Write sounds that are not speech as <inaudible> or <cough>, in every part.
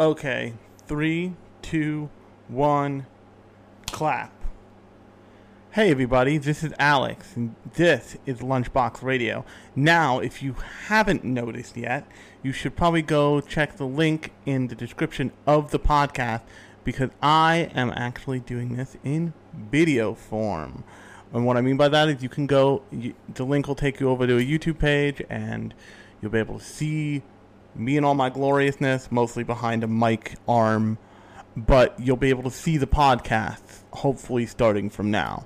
Okay, three, two, one, clap. Hey everybody, this is Alex, and this is Lunchbox Radio. Now, if you haven't noticed yet, you should probably go check the link in the description of the podcast because I am actually doing this in video form. And what I mean by that is you can go, you, the link will take you over to a YouTube page and you'll be able to see me and all my gloriousness, mostly behind a mic arm, but you'll be able to see the podcast, hopefully starting from now.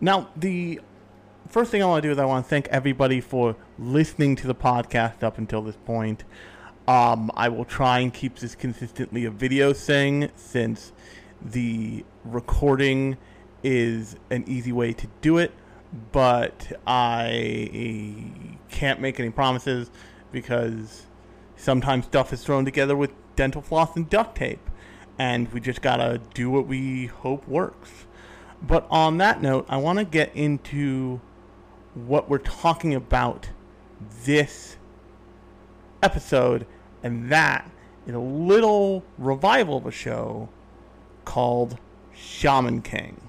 Now, the first thing I want to do is I want to thank everybody for listening to the podcast up until this point. Um, I will try and keep this consistently a video thing since the recording is an easy way to do it, but I can't make any promises because sometimes stuff is thrown together with dental floss and duct tape, and we just gotta do what we hope works. But on that note, I want to get into what we're talking about this episode, and that is a little revival of a show called Shaman King.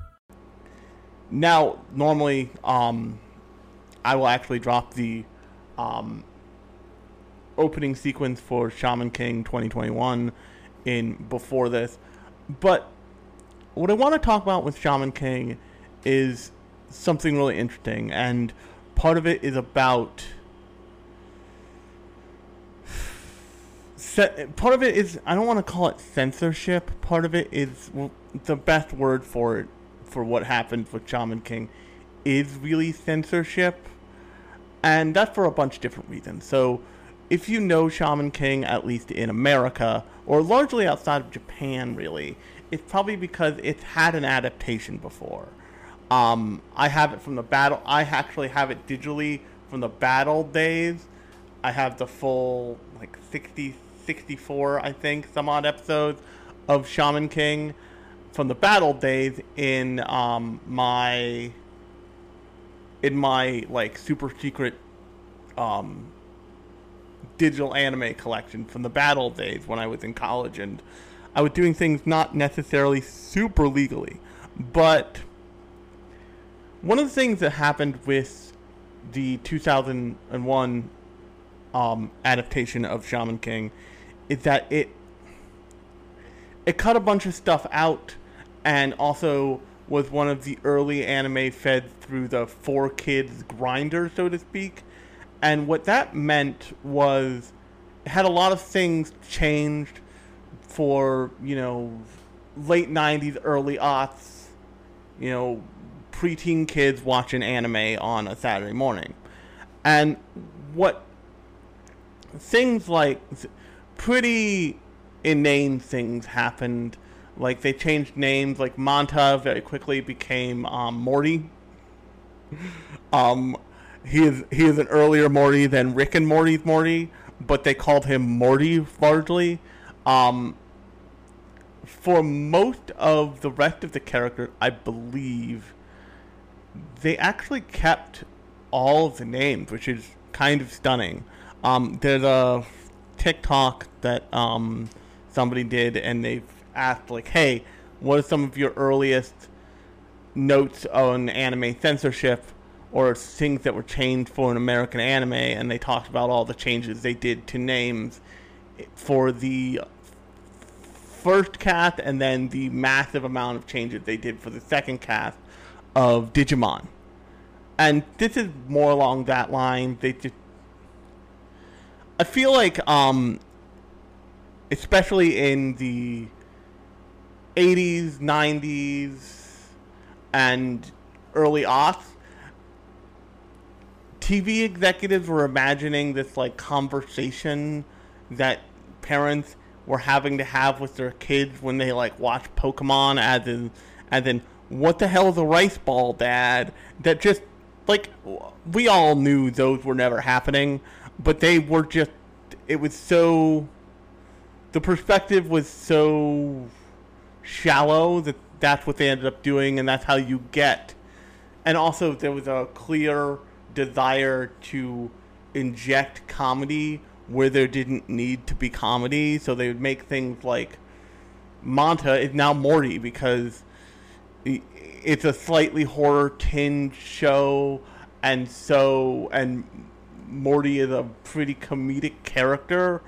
Now, normally, um, I will actually drop the um, opening sequence for Shaman King 2021 in before this, but what I want to talk about with Shaman King is something really interesting, and part of it is about. Part of it is I don't want to call it censorship. Part of it is well, the best word for it for what happened with Shaman King is really censorship, and that's for a bunch of different reasons. So, if you know Shaman King, at least in America or largely outside of Japan, really, it's probably because it's had an adaptation before. Um, I have it from the battle. I actually have it digitally from the battle days. I have the full like 60, 64, I think, some odd episodes of Shaman King from the battle days in um, my in my like super secret um, digital anime collection from the battle days when I was in college and I was doing things not necessarily super legally, but one of the things that happened with the 2001 um, adaptation of Shaman King is that it it cut a bunch of stuff out and also was one of the early anime fed through the 4Kids grinder, so to speak. And what that meant was it had a lot of things changed for, you know, late 90s, early aughts, you know, preteen kids watching anime on a Saturday morning. And what things like pretty inane things happened. Like they changed names. Like Manta very quickly became um, Morty. um, he is he is an earlier Morty than Rick and Morty's Morty, but they called him Morty largely. Um, for most of the rest of the character, I believe they actually kept all of the names, which is kind of stunning. Um, there's a TikTok that um, somebody did, and they've asked like, "Hey, what are some of your earliest notes on anime censorship or things that were changed for an American anime?" And they talked about all the changes they did to names for the first cast, and then the massive amount of changes they did for the second cast of Digimon. And this is more along that line. They just I feel like, um, especially in the 80s, 90s, and early aughts, TV executives were imagining this like conversation that parents were having to have with their kids when they like watch Pokemon, as in, as in, what the hell is a rice ball, Dad? That just like we all knew those were never happening, but they were just it was so the perspective was so shallow that that's what they ended up doing and that's how you get. And also there was a clear desire to inject comedy where there didn't need to be comedy. So they would make things like Manta is now Morty because it's a slightly horror tinged show and so and Morty is a pretty comedic character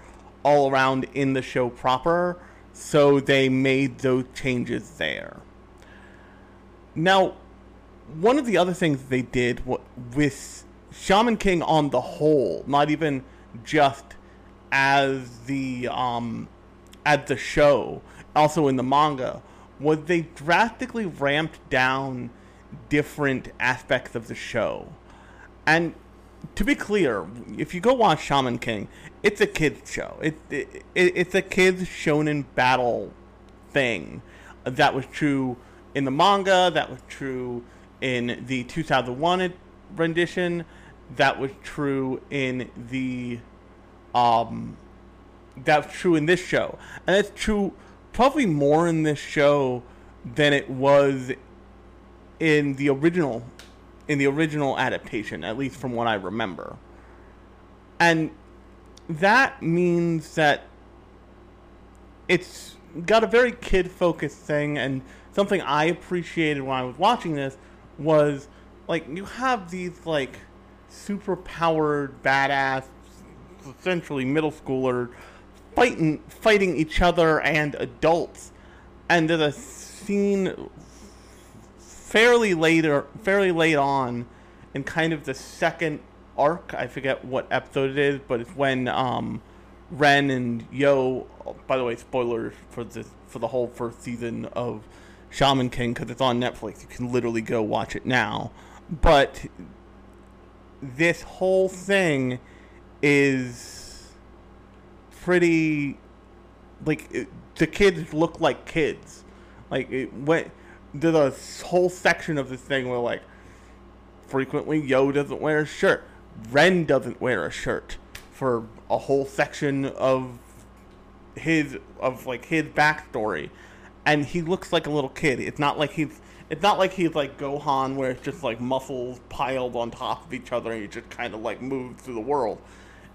all around in the show proper, so they made those changes there. Now, one of the other things they did with Shaman King on the whole, not even just as the um, at the show, also in the manga, was they drastically ramped down different aspects of the show. And to be clear, if you go watch Shaman King, it's a kids show. It, it, it's a kids shonen battle thing. That was true in the manga. That was true in the 2001 rendition. That was true in the um that's true in this show. And it's true probably more in this show than it was in the original in the original adaptation, at least from what I remember. And that means that it's got a very kid focused thing and something I appreciated when I was watching this was like you have these like super powered badass essentially middle schooler fighting fighting each other and adults. And there's a scene fairly later fairly late on in kind of the second arc. I forget what episode it is but it's when um Ren and Yo by the way spoilers for this for the whole first season of Shaman King because it's on Netflix. You can literally go watch it now. But this whole thing is pretty like it, the kids look like kids. Like it went there's a whole section of this thing where like frequently yo doesn't wear a shirt ren doesn't wear a shirt for a whole section of his of like his backstory and he looks like a little kid it's not like he's it's not like he's like Gohan, where it's just like muscles piled on top of each other, and he just kind of like moves through the world.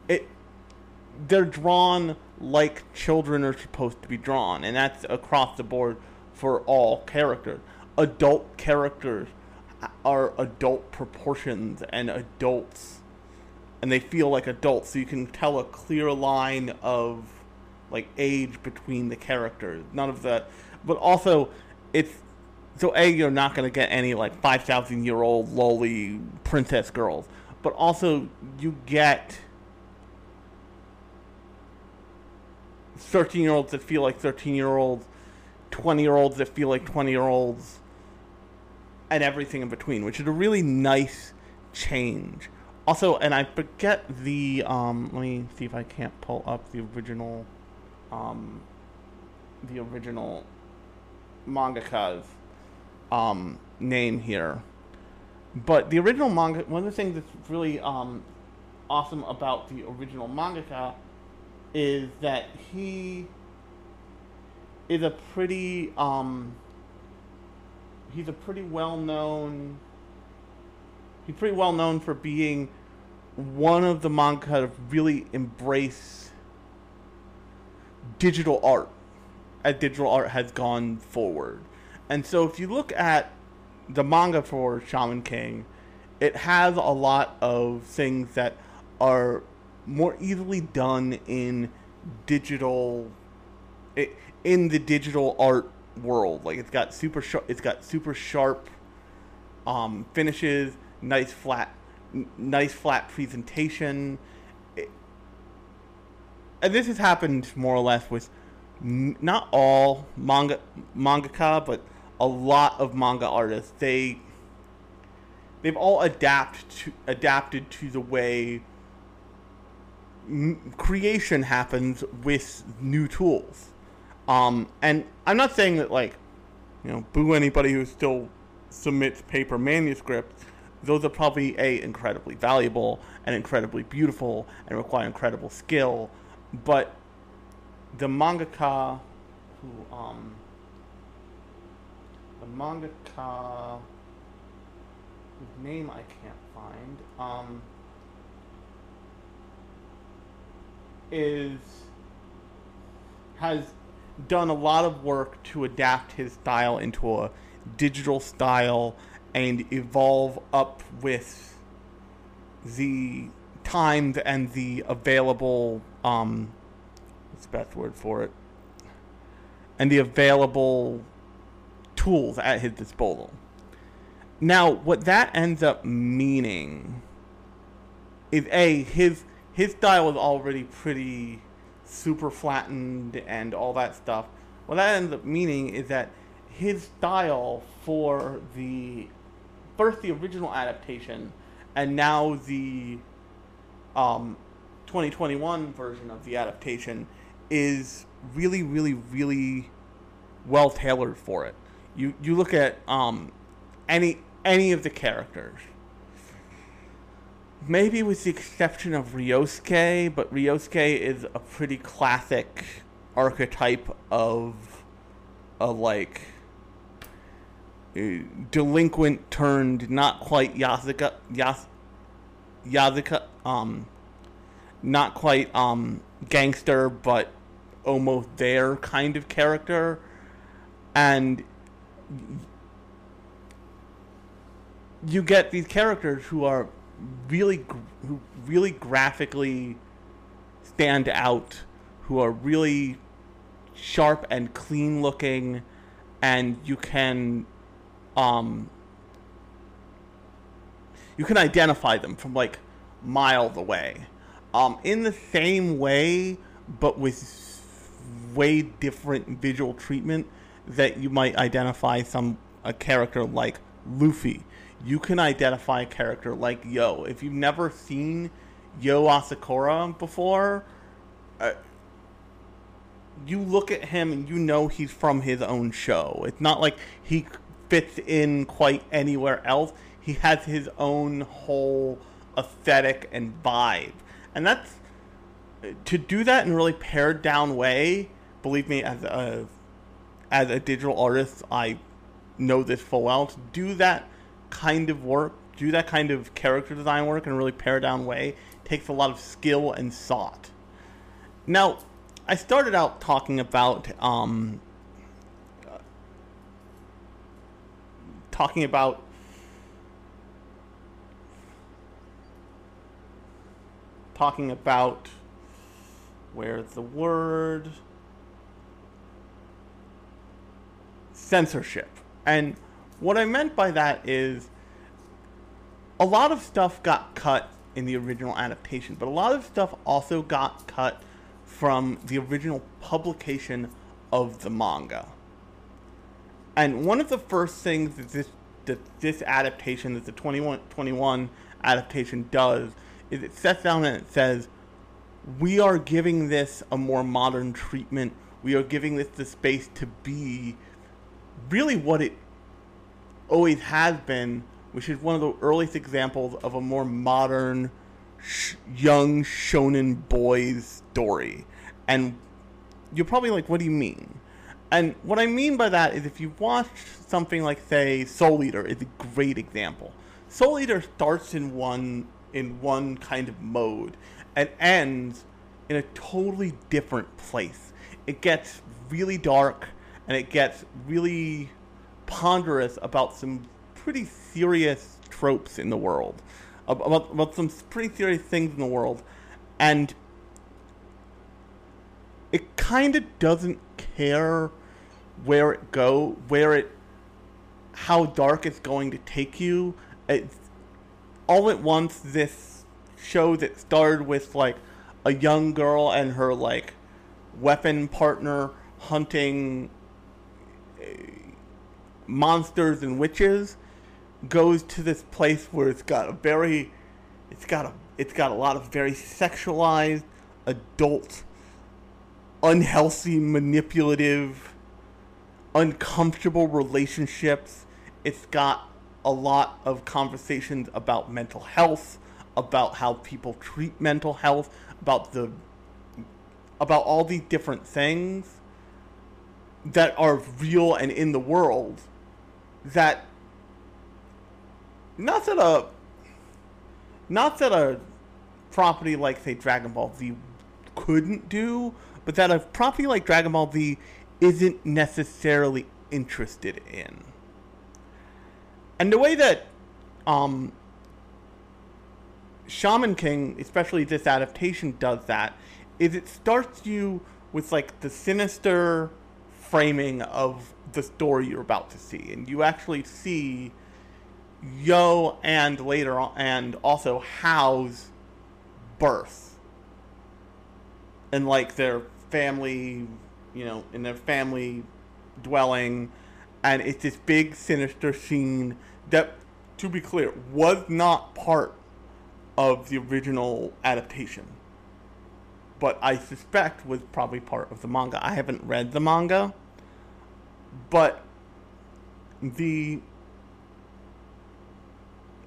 It, they're drawn like children are supposed to be drawn, and that's across the board for all characters. Adult characters are adult proportions and adults, and they feel like adults, so you can tell a clear line of like age between the characters. None of that, but also it's so a you're not going to get any like 5000 year old loli princess girls but also you get 13 year olds that feel like 13 year olds 20 year olds that feel like 20 year olds and everything in between which is a really nice change also and i forget the um let me see if i can't pull up the original um the original mangaka's um, name here. But the original manga, one of the things that's really um, awesome about the original mangaka is that he is a pretty um, he's a pretty well known he's pretty well known for being one of the manga to really embrace digital art as digital art has gone forward and so if you look at the manga for Shaman King, it has a lot of things that are more easily done in digital in the digital art world. Like it's got super sharp it's got super sharp um, finishes, nice flat nice flat presentation. It, and this has happened more or less with not all manga mangaka, but a lot of manga artists they they've all adapted to adapted to the way creation happens with new tools. Um, and I'm not saying that like you know boo anybody who still submits paper manuscripts. Those are probably a incredibly valuable and incredibly beautiful and require incredible skill, but the mangaka who um, the mangaka name I can't find um, is has done a lot of work to adapt his style into a digital style and evolve up with the times and the available um what's the best word for it and the available tools at his disposal. Now, what that ends up meaning is a his his style is already pretty super flattened and all that stuff. What that ends up meaning is that his style for the first the original adaptation and now the um, 2021 version of the adaptation is really, really, really well tailored for it you you look at um, any any of the characters. Maybe with the exception of Ryosuke, but Ryosuke is a pretty classic archetype of a like delinquent turned not quite Yasuka Yas, Yasuka um not quite um gangster but almost there kind of character. And you get these characters who are really who really graphically stand out who are really sharp and clean looking and you can um you can identify them from like miles away um in the same way but with way different visual treatment that you might identify some a character like Luffy. You can identify a character like Yo. If you've never seen Yo Asakura before, uh, you look at him and you know he's from his own show. It's not like he fits in quite anywhere else. He has his own whole aesthetic and vibe. And that's to do that in a really pared down way. Believe me, as a as a digital artist, I know this full well. To do that kind of work, do that kind of character design work in a really pared down way takes a lot of skill and thought. Now, I started out talking about um, talking about talking about where the word censorship. And what I meant by that is a lot of stuff got cut in the original adaptation, but a lot of stuff also got cut from the original publication of the manga. And one of the first things that this that this adaptation, that the 2121 adaptation does, is it sets down and it says, we are giving this a more modern treatment. We are giving this the space to be really what it always has been, which is one of the earliest examples of a more modern, sh- young shonen boys story. And you're probably like, what do you mean? And what I mean by that is if you watch something like, say, Soul Eater is a great example. Soul Eater starts in one in one kind of mode and ends in a totally different place. It gets really dark and it gets really ponderous about some pretty serious tropes in the world, about, about some pretty serious things in the world, and it kind of doesn't care where it go, where it, how dark it's going to take you. It's all at once this show that started with like a young girl and her like weapon partner hunting eh, monsters and witches goes to this place where it's got a very it's got a it's got a lot of very sexualized adult unhealthy manipulative uncomfortable relationships. It's got a lot of conversations about mental health about how people treat mental health about the about all these different things that are real and in the world that not that a not that a property like say Dragon Ball Z couldn't do, but that a property like Dragon Ball Z isn't necessarily interested in. And the way that um, Shaman King, especially this adaptation, does that is it starts you with like the sinister framing of the story you're about to see, and you actually see Yo and later on, and also Hao's birth, and like their family, you know, in their family dwelling, and it's this big sinister scene that, to be clear, was not part of the original adaptation but I suspect was probably part of the manga. I haven't read the manga, but the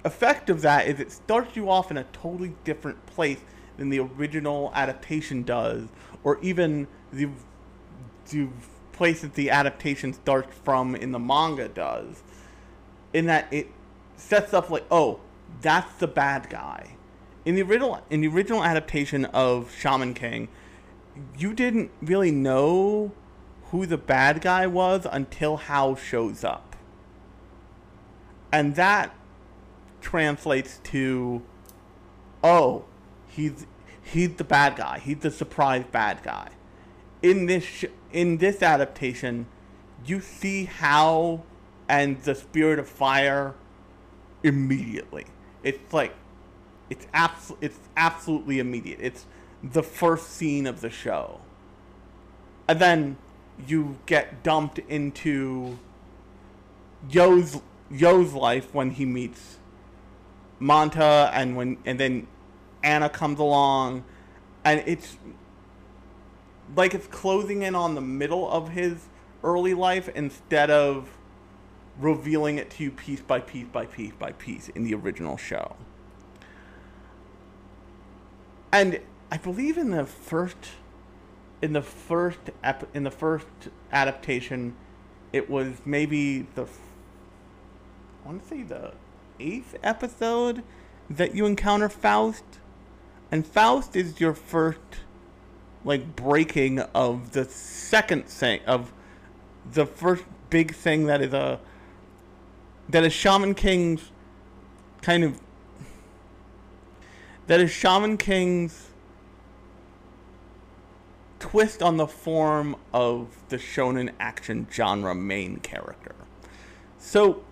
effect of that is it starts you off in a totally different place than the original adaptation does, or even the the place that the adaptation starts from in the manga does. In that it sets up like, oh, that's the bad guy. In the original in the original adaptation of Shaman King, you didn't really know who the bad guy was until Hao shows up. And that translates to oh, he's he's the bad guy. He's the surprise bad guy. In this sh- in this adaptation, you see Hao and the spirit of fire immediately. It's like it's abs- it's absolutely immediate. It's the first scene of the show. And then you get dumped into Yo's Yo's life when he meets Manta and when and then Anna comes along and it's like it's closing in on the middle of his early life instead of revealing it to you piece by piece by piece by piece in the original show. And I believe in the first in the first ep- in the first adaptation it was maybe the I want to say the eighth episode that you encounter Faust and Faust is your first like breaking of the second thing of the first big thing that is a that is Shaman King's kind of that is Shaman King's twist on the form of the shonen action genre main character. So,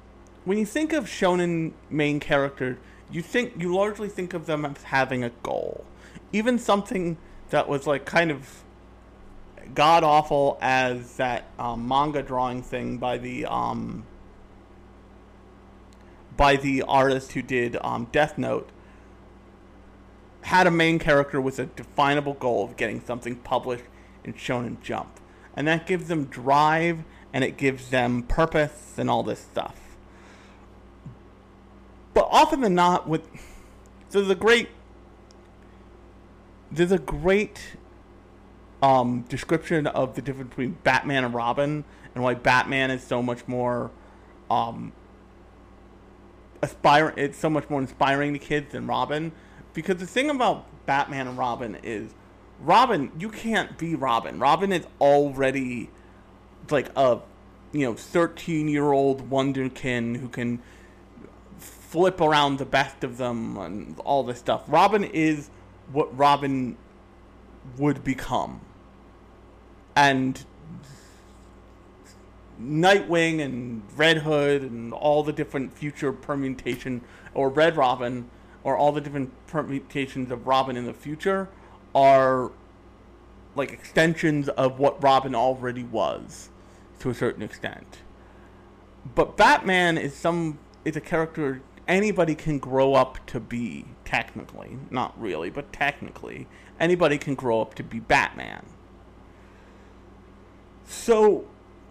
when you think of shonen main character, you think you largely think of them as having a goal. Even something that was like kind of god awful as that um, manga drawing thing by the um, by the artist who did um, Death Note had a main character with a definable goal of getting something published in Shonen Jump. And that gives them drive and it gives them purpose and all this stuff. But often than not with so a great there's a great um, description of the difference between Batman and Robin and why Batman is so much more um, aspire it's so much more inspiring to kids than Robin because the thing about Batman and Robin is Robin you can't be Robin. Robin is already like a you know 13 year old wonderkin who can flip around the best of them and all this stuff. Robin is what Robin would become. And Nightwing and Red Hood and all the different future permutation or Red Robin or all the different permutations of Robin in the future are like extensions of what Robin already was to a certain extent. But Batman is some is a character anybody can grow up to be technically, not really, but technically anybody can grow up to be Batman. So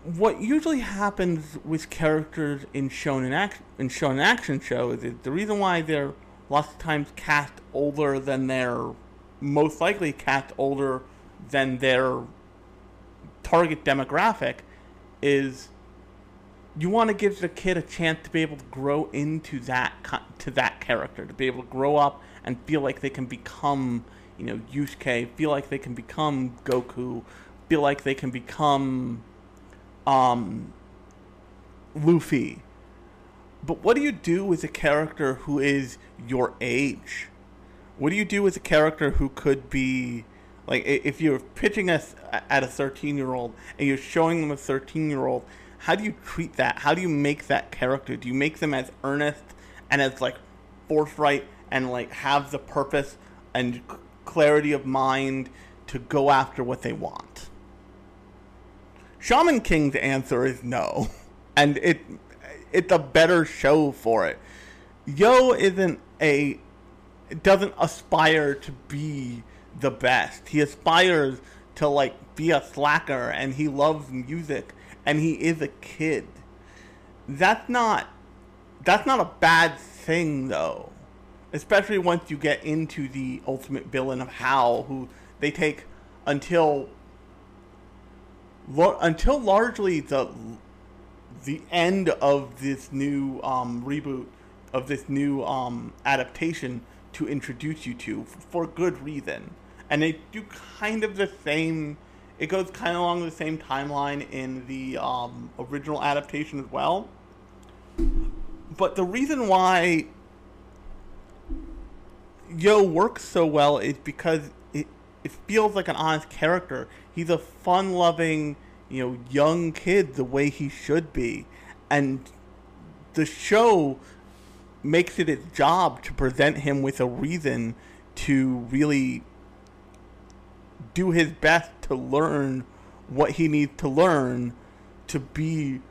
what usually happens with characters in shonen action in shonen action shows is the reason why they're lots of times cast older than their most likely cast older than their target demographic is you want to give the kid a chance to be able to grow into that to that character to be able to grow up and feel like they can become you know Yusuke feel like they can become Goku feel like they can become um, Luffy. But what do you do with a character who is your age? What do you do with a character who could be like if you're pitching us at a 13 year old and you're showing them a 13 year old? How do you treat that? How do you make that character? Do you make them as earnest and as like forthright and like have the purpose and clarity of mind to go after what they want? Shaman King's answer is no, <laughs> and it it's a better show for it. Yo isn't a doesn't aspire to be the best. He aspires to like be a slacker, and he loves music, and he is a kid. That's not that's not a bad thing though. Especially once you get into the ultimate villain of Hao, who they take until until largely the the end of this new um, reboot of this new um, adaptation to introduce you to for good reason, and they do kind of the same. It goes kind of along the same timeline in the um, original adaptation as well. But the reason why Yo works so well is because it it feels like an honest character. He's a fun-loving, you know, young kid the way he should be, and the show makes it its job to present him with a reason to really do his best to learn what he needs to learn to be,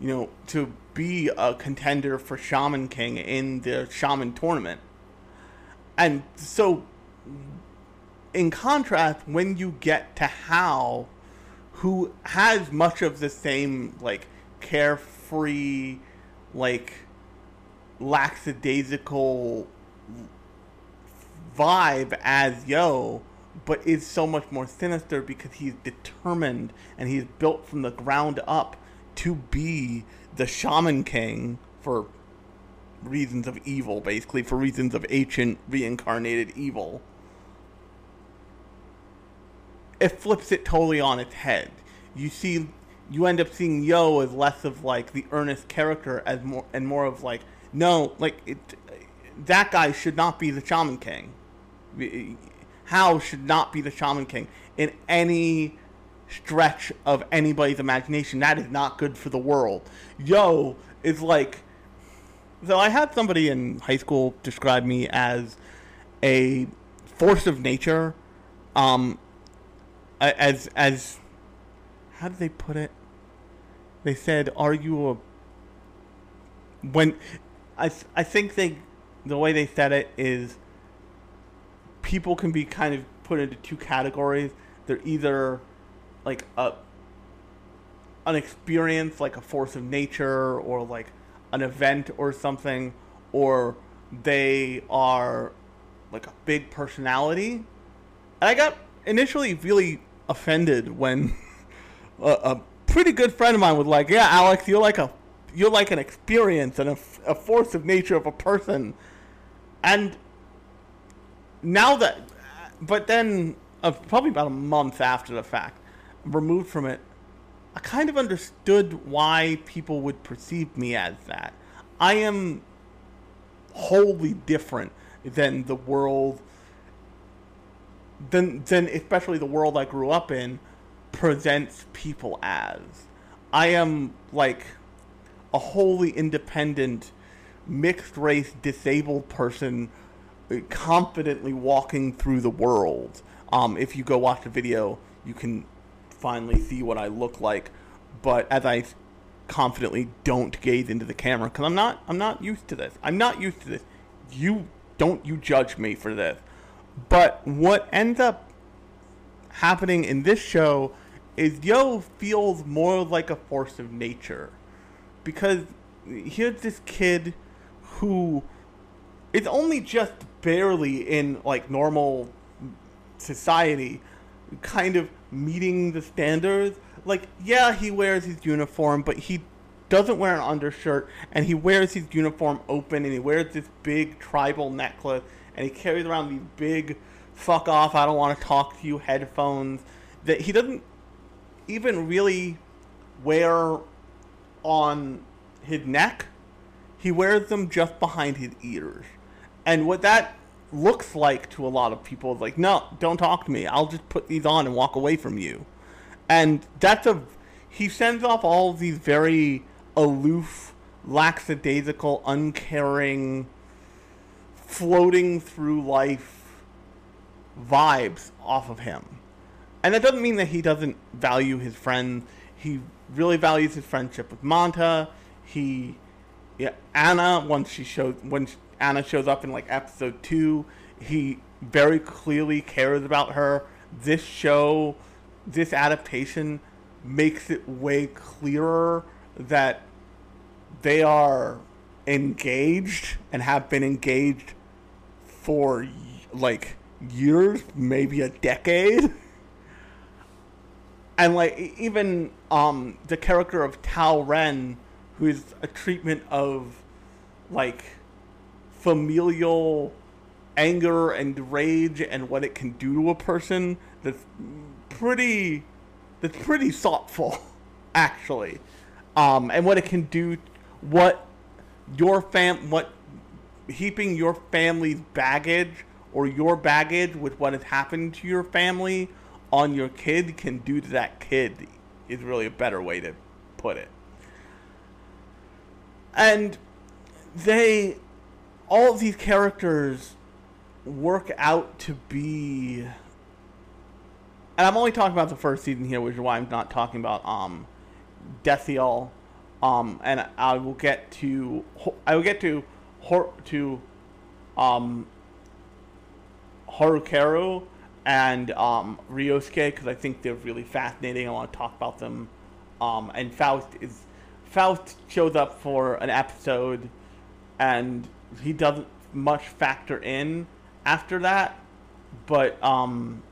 you know, to be a contender for Shaman King in the Shaman tournament. And so, in contrast, when you get to Hao, who has much of the same, like, carefree, like, lackadaisical vibe as Yo, but is so much more sinister because he's determined and he's built from the ground up to be the Shaman King for reasons of evil, basically, for reasons of ancient reincarnated evil. It flips it totally on its head. You see, you end up seeing Yo as less of like the earnest character as more and more of like, no, like it, that guy should not be the Shaman King. Hao should not be the Shaman King in any stretch of anybody's imagination. That is not good for the world. Yo is like. So I had somebody in high school describe me as a force of nature. Um, as as how did they put it? They said, "Are you a?" When I I think they the way they said it is people can be kind of put into two categories. They're either like a an experience like a force of nature or like an event or something or they are like a big personality. And I got initially really offended when <laughs> a, a pretty good friend of mine was like, "Yeah, Alex, you're like a you're like an experience and a, a force of nature of a person." And now that, but then uh, probably about a month after the fact, removed from it, I kind of understood why people would perceive me as that. I am wholly different than the world, than than especially the world I grew up in presents people as. I am like a wholly independent, mixed race, disabled person confidently walking through the world. Um, if you go watch the video, you can finally see what I look like. But as I confidently don't gaze into the camera, because I'm not, I'm not used to this. I'm not used to this. You don't you judge me for this. But what ends up happening in this show is Yo feels more like a force of nature. Because here's this kid who is only just barely in like normal society kind of meeting the standards. Like, yeah, he wears his uniform, but he doesn't wear an undershirt, and he wears his uniform open, and he wears this big tribal necklace, and he carries around these big fuck off, I don't want to talk to you headphones that he doesn't even really wear on his neck. He wears them just behind his ears. And what that looks like to a lot of people is like, no, don't talk to me. I'll just put these on and walk away from you. And that's a. He sends off all of these very aloof, lackadaisical, uncaring, floating through life vibes off of him. And that doesn't mean that he doesn't value his friends. He really values his friendship with Manta. He, yeah, Anna. Once she shows, when Anna shows up in like episode two, he very clearly cares about her. This show, this adaptation, makes it way clearer that they are engaged and have been engaged for like years, maybe a decade. And like even um the character of Tao Ren, who is a treatment of like familial anger and rage and what it can do to a person that's pretty that's pretty thoughtful <laughs> actually. Um and what it can do what your fam what heaping your family's baggage or your baggage with what has happened to your family on your kid can do to that kid is really a better way to put it. And they all of these characters work out to be and I'm only talking about the first season here, which is why I'm not talking about um Diethel. Um and I will get to I will get to to um Harukaru and um Ryosuke because I think they're really fascinating. I want to talk about them. Um and Faust is Faust shows up for an episode and he doesn't much factor in after that, but um,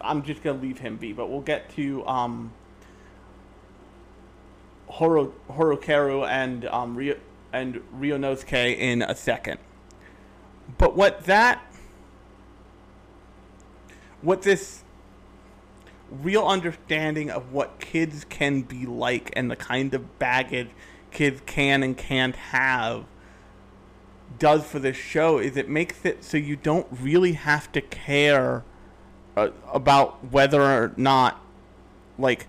I'm just gonna leave him be. But we'll get to um, Horo Horokaru and um, Rio and in a second. But what that, what this real understanding of what kids can be like and the kind of baggage kids can and can't have does for this show is it makes it so you don't really have to care uh, about whether or not like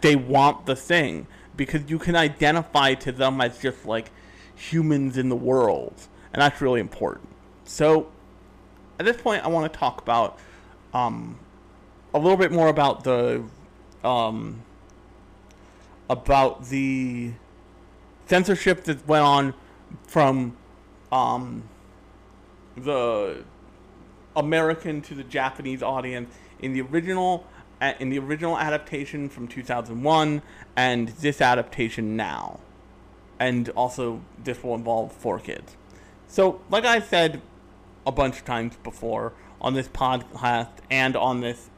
they want the thing. Because you can identify to them as just like humans in the world. And that's really important. So at this point i want to talk about um, a little bit more about the um, about the censorship that went on from um, the American to the Japanese audience in the original uh, in the original adaptation from 2001 and this adaptation now. And also this will involve 4Kids. So, like I said a bunch of times before on this podcast and on this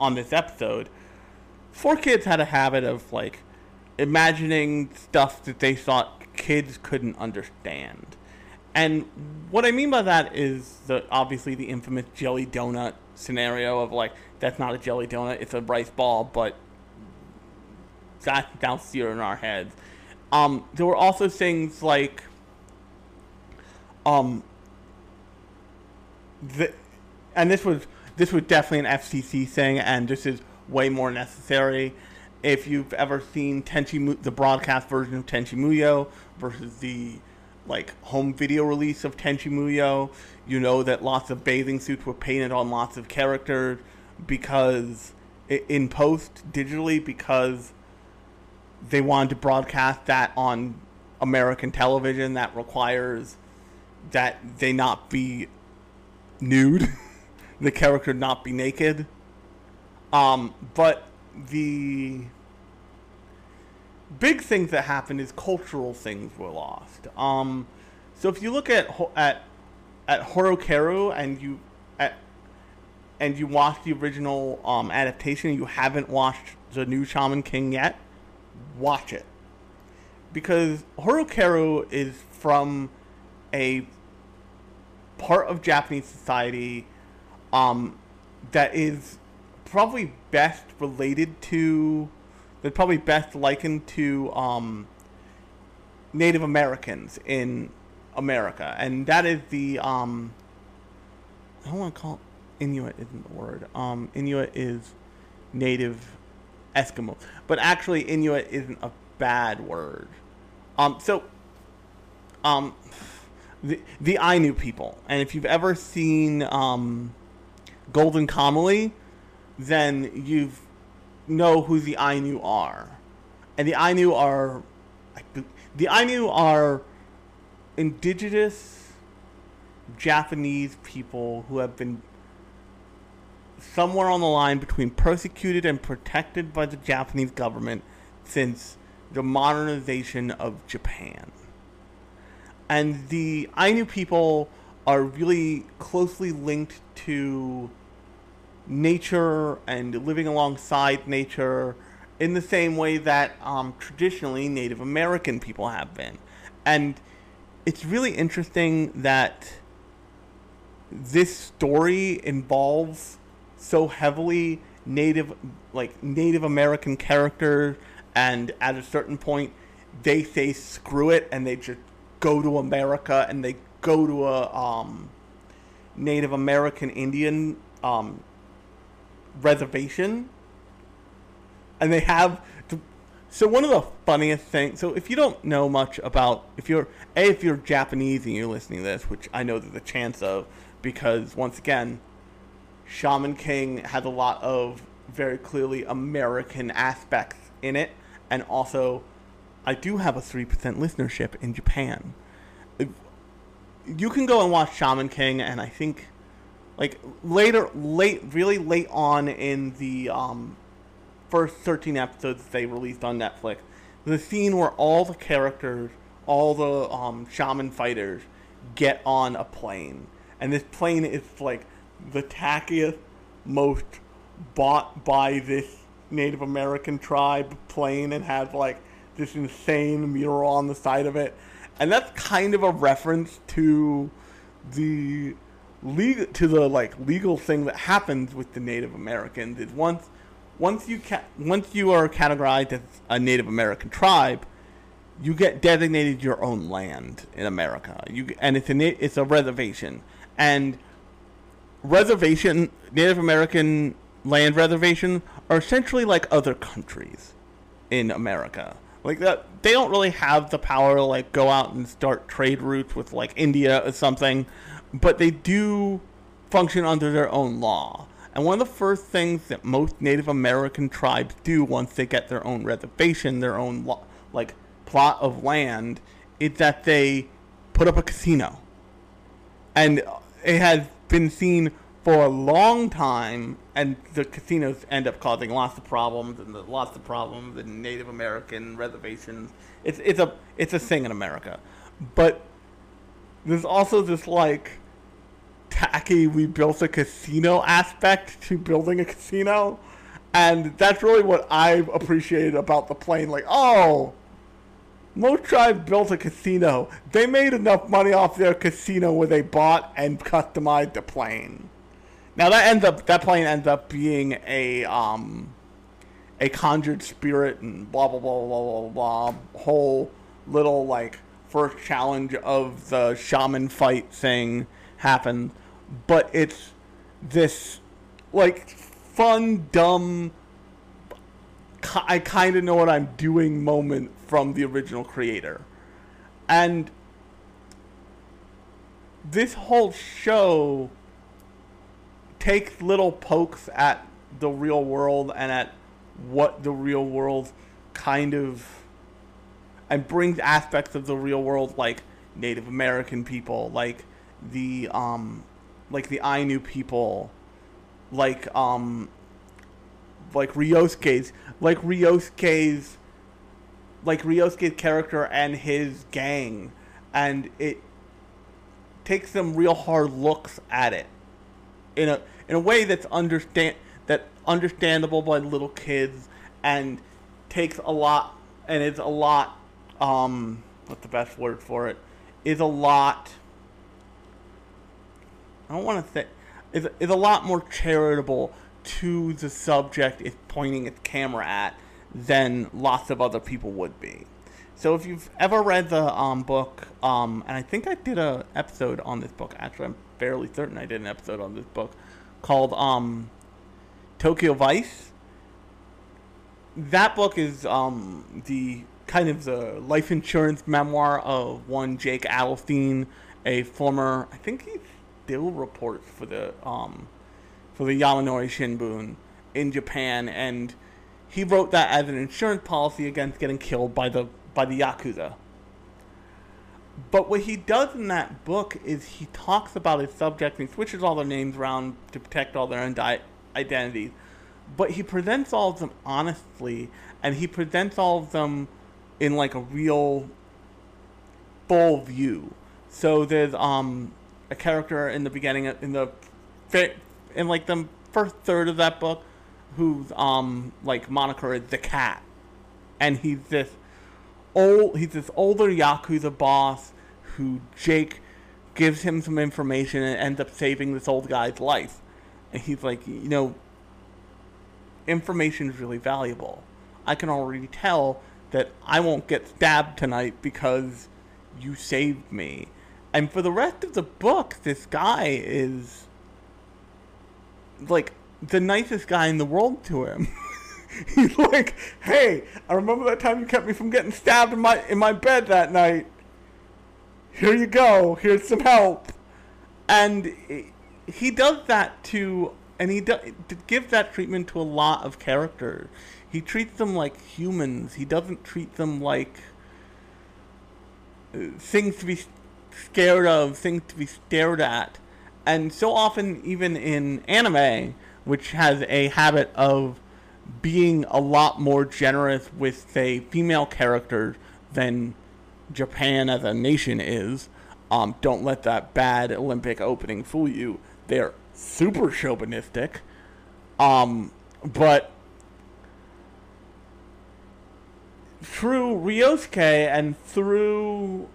on this episode, 4Kids had a habit of like imagining stuff that they thought kids couldn't understand. And what I mean by that is the obviously the infamous jelly donut scenario of like that's not a jelly donut, it's a rice ball, but that's now seared in our heads. Um, there were also things like um the, and this was this was definitely an FCC thing, and this is way more necessary. If you've ever seen Tenchi, the broadcast version of Tenchi Muyo versus the like home video release of Tenchi Muyo, you know that lots of bathing suits were painted on lots of characters because in post digitally because they wanted to broadcast that on American television that requires that they not be nude, <laughs> the character not be naked. Um, but the big things that happened is cultural things were lost. Um, so if you look at at at Horokaru and you at and you watch the original um, adaptation, you haven't watched the new Shaman King yet, watch it because Horokaru is from a part of Japanese society um, that is probably best related to, that probably best likened to um, Native Americans in America, and that is the um, I don't want to call it, Inuit isn't the word. Um, Inuit is native Eskimo, but actually Inuit isn't a bad word. Um, so um, the the Ainu people, and if you've ever seen um, Golden Kamuy, then you know who the Ainu are, and the Ainu are the Ainu are indigenous Japanese people who have been somewhere on the line between persecuted and protected by the Japanese government since the modernization of Japan. And the Ainu people are really closely linked to nature and living alongside nature in the same way that um, traditionally Native American people have been. And it's really interesting that this story involves so heavily native like Native American characters and at a certain point they say screw it and they just go to America and they go to a um, Native American Indian um, reservation. And they have the, so one of the funniest things so if you don't know much about if you're a if you're japanese and you're listening to this which i know there's a chance of because once again shaman king has a lot of very clearly american aspects in it. And also i do have a 3% listenership in japan. You can go and watch shaman king and i think like later late really late on in the um first 13 episodes that they released on Netflix, the scene where all the characters, all the um, shaman fighters, get on a plane, and this plane is like the tackiest, most bought by this Native American tribe plane, and has like this insane mural on the side of it, and that's kind of a reference to the legal to the like legal thing that happens with the Native Americans is once once you ca- once you are categorized as a Native American tribe, you get designated your own land in America. You and it's a it's a reservation and reservation Native American land reservations are essentially like other countries in America. Like that, they don't really have the power to like go out and start trade routes with like India or something, but they do function under their own law. And one of the first things that most Native American tribes do once they get their own reservation, their own lo- like plot of land, is that they put up a casino. And it has been seen for a long time and the casinos end up causing lots of problems and lots of problems in native american reservations. It's, it's a it's a thing in america. But there's also this like tacky we built a casino aspect to building a casino and that's really what i've appreciated about the plane like oh Mo Tribe built a casino. They made enough money off their casino where they bought and customized the plane. Now that ends up that plane ends up being a um a conjured spirit and blah blah blah blah blah blah whole little like first challenge of the shaman fight thing happened. But it's this like fun dumb I kind of know what I'm doing moment from the original creator. And this whole show takes little pokes at the real world and at what the real world kind of and brings aspects of the real world like Native American people, like the um like the Ainu people, like um like Ryosuke's like Ryosuke's like Ryosuke's character and his gang. And it takes some real hard looks at it in a in a way that's understand that understandable by little kids and takes a lot and is a lot um what's the best word for it is a lot I don't want to say is is a lot more charitable to the subject it's pointing its camera at than lots of other people would be. So if you've ever read the um, book, um, and I think I did a episode on this book. Actually, I'm fairly certain I did an episode on this book called um, Tokyo Vice. That book is um, the kind of the life insurance memoir of one Jake Adelstein, a former, I think he still report for the um, for the Yomiuri Shinbun in Japan, and he wrote that as an insurance policy against getting killed by the by the yakuza. But what he does in that book is he talks about his subjects and he switches all their names around to protect all their own di- identities. But he presents all of them honestly, and he presents all of them in like a real full view. So there's um a character in the beginning in the in like the first third of that book whose um like moniker is the cat, and he's this old he's this older yakuza boss who Jake gives him some information and ends up saving this old guy's life, and he's like you know information is really valuable. I can already tell that I won't get stabbed tonight because you saved me. And for the rest of the book, this guy is like the nicest guy in the world to him. <laughs> He's like, "Hey, I remember that time you kept me from getting stabbed in my in my bed that night. Here you go. Here's some help." And he does that to and he does give that treatment to a lot of characters. He treats them like humans. He doesn't treat them like uh, things to be scared of, things to be stared at. And so often, even in anime, which has a habit of being a lot more generous with, say, female characters than Japan as a nation is, um, don't let that bad Olympic opening fool you. They're super chauvinistic. Um, but through Ryosuke and through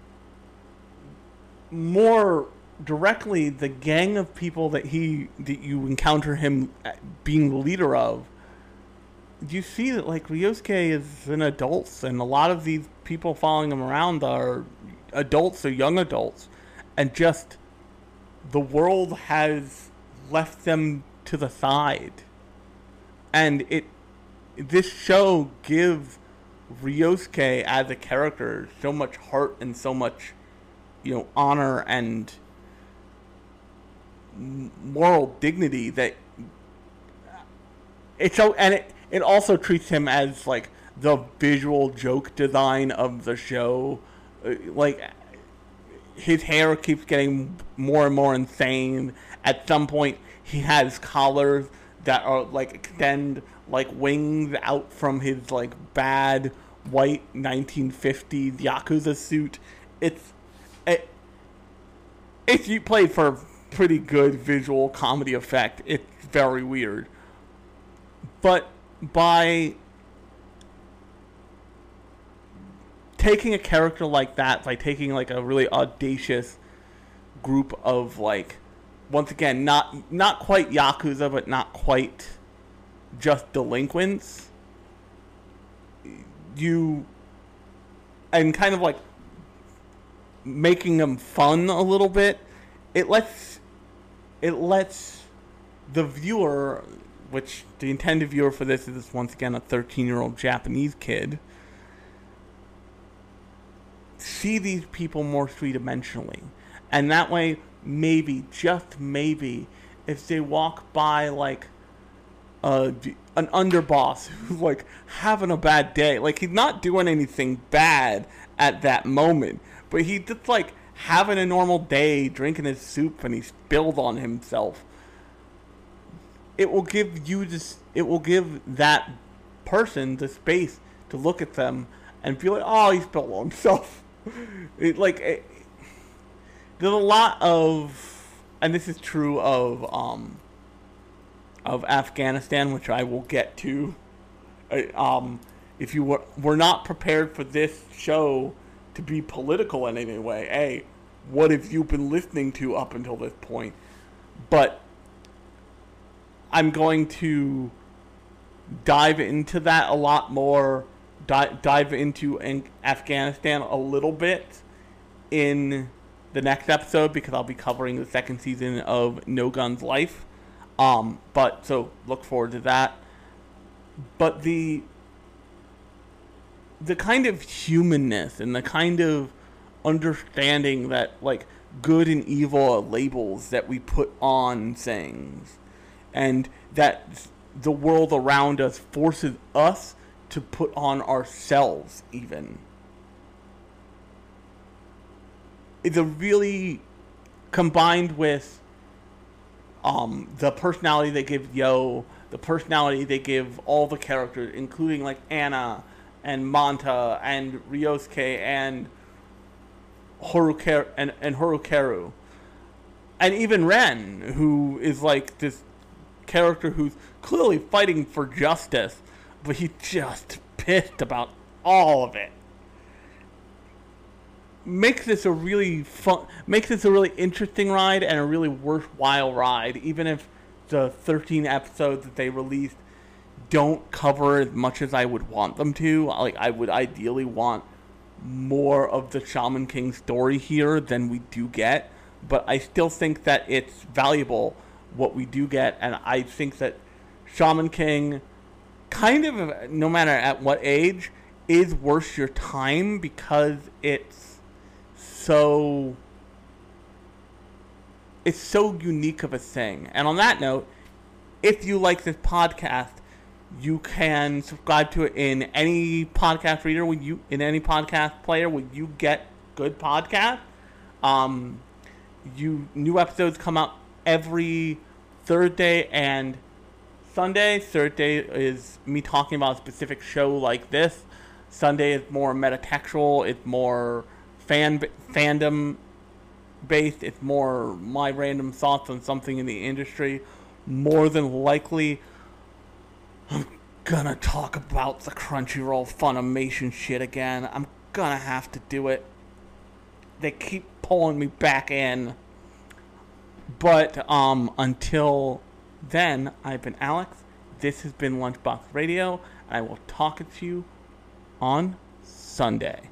more directly the gang of people that he that you encounter him being the leader of do you see that like Ryosuke is an adult and a lot of these people following him around are adults or young adults and just the world has left them to the side. And it this show gives Ryosuke as a character so much heart and so much, you know, honor and moral dignity that it's so and it it also treats him as like the visual joke design of the show uh, like his hair keeps getting more and more insane at some point he has collars that are like extend like wings out from his like bad white 1950s yakuza suit. It's it, Eh, if you played for pretty good visual comedy effect, it's very weird. But by taking a character like that, by taking like a really audacious group of like once again not not quite yakuza but not quite just delinquents you and kind of like making them fun a little bit it lets it lets the viewer which the intended viewer for this is once again a 13 year old japanese kid see these people more three dimensionally and that way maybe just maybe if they walk by like uh, an underboss who's like having a bad day. Like he's not doing anything bad at that moment, but he just like having a normal day, drinking his soup, and he spilled on himself. It will give you this. It will give that person the space to look at them and feel like, oh, he spilled on himself. <laughs> it, like it, there's a lot of, and this is true of um, of Afghanistan, which I will get to. Um, if you were, were not prepared for this show to be political in any way, hey, what have you been listening to up until this point? But I'm going to dive into that a lot more, dive, dive into Afghanistan a little bit in the next episode because I'll be covering the second season of No Guns Life. Um, but so look forward to that. But the the kind of humanness and the kind of understanding that like good and evil are labels that we put on things. And that the world around us forces us to put on ourselves even. It's a really combined with um, the personality they give Yoh, the personality they give all the characters, including like Anna and Manta and Ryosuke and Horukeru and, and Horukeru. And even Ren, who is like this character who's clearly fighting for justice, but he's just pissed about all of it. Makes this a really fun, makes this a really interesting ride and a really worthwhile ride, even if the 13 episodes that they released don't cover as much as I would want them to. Like, I would ideally want more of the Shaman King story here than we do get, but I still think that it's valuable what we do get, and I think that Shaman King, kind of no matter at what age, is worth your time because it's so it's so unique of a thing. And on that note, if you like this podcast, you can subscribe to it in any podcast reader. When you in any podcast player, when you get good podcast, um, you new episodes come out every Thursday and Sunday. Thursday is me talking about a specific show like this. Sunday is more metatextual. It's more fan fandom based. It's more my random thoughts on something in the industry. More than likely, I'm gonna talk about the Crunchyroll Funimation shit again. I'm gonna have to do it. They keep pulling me back in. But um, until then, I've been Alex. This has been Lunchbox Radio. I will talk to you on Sunday.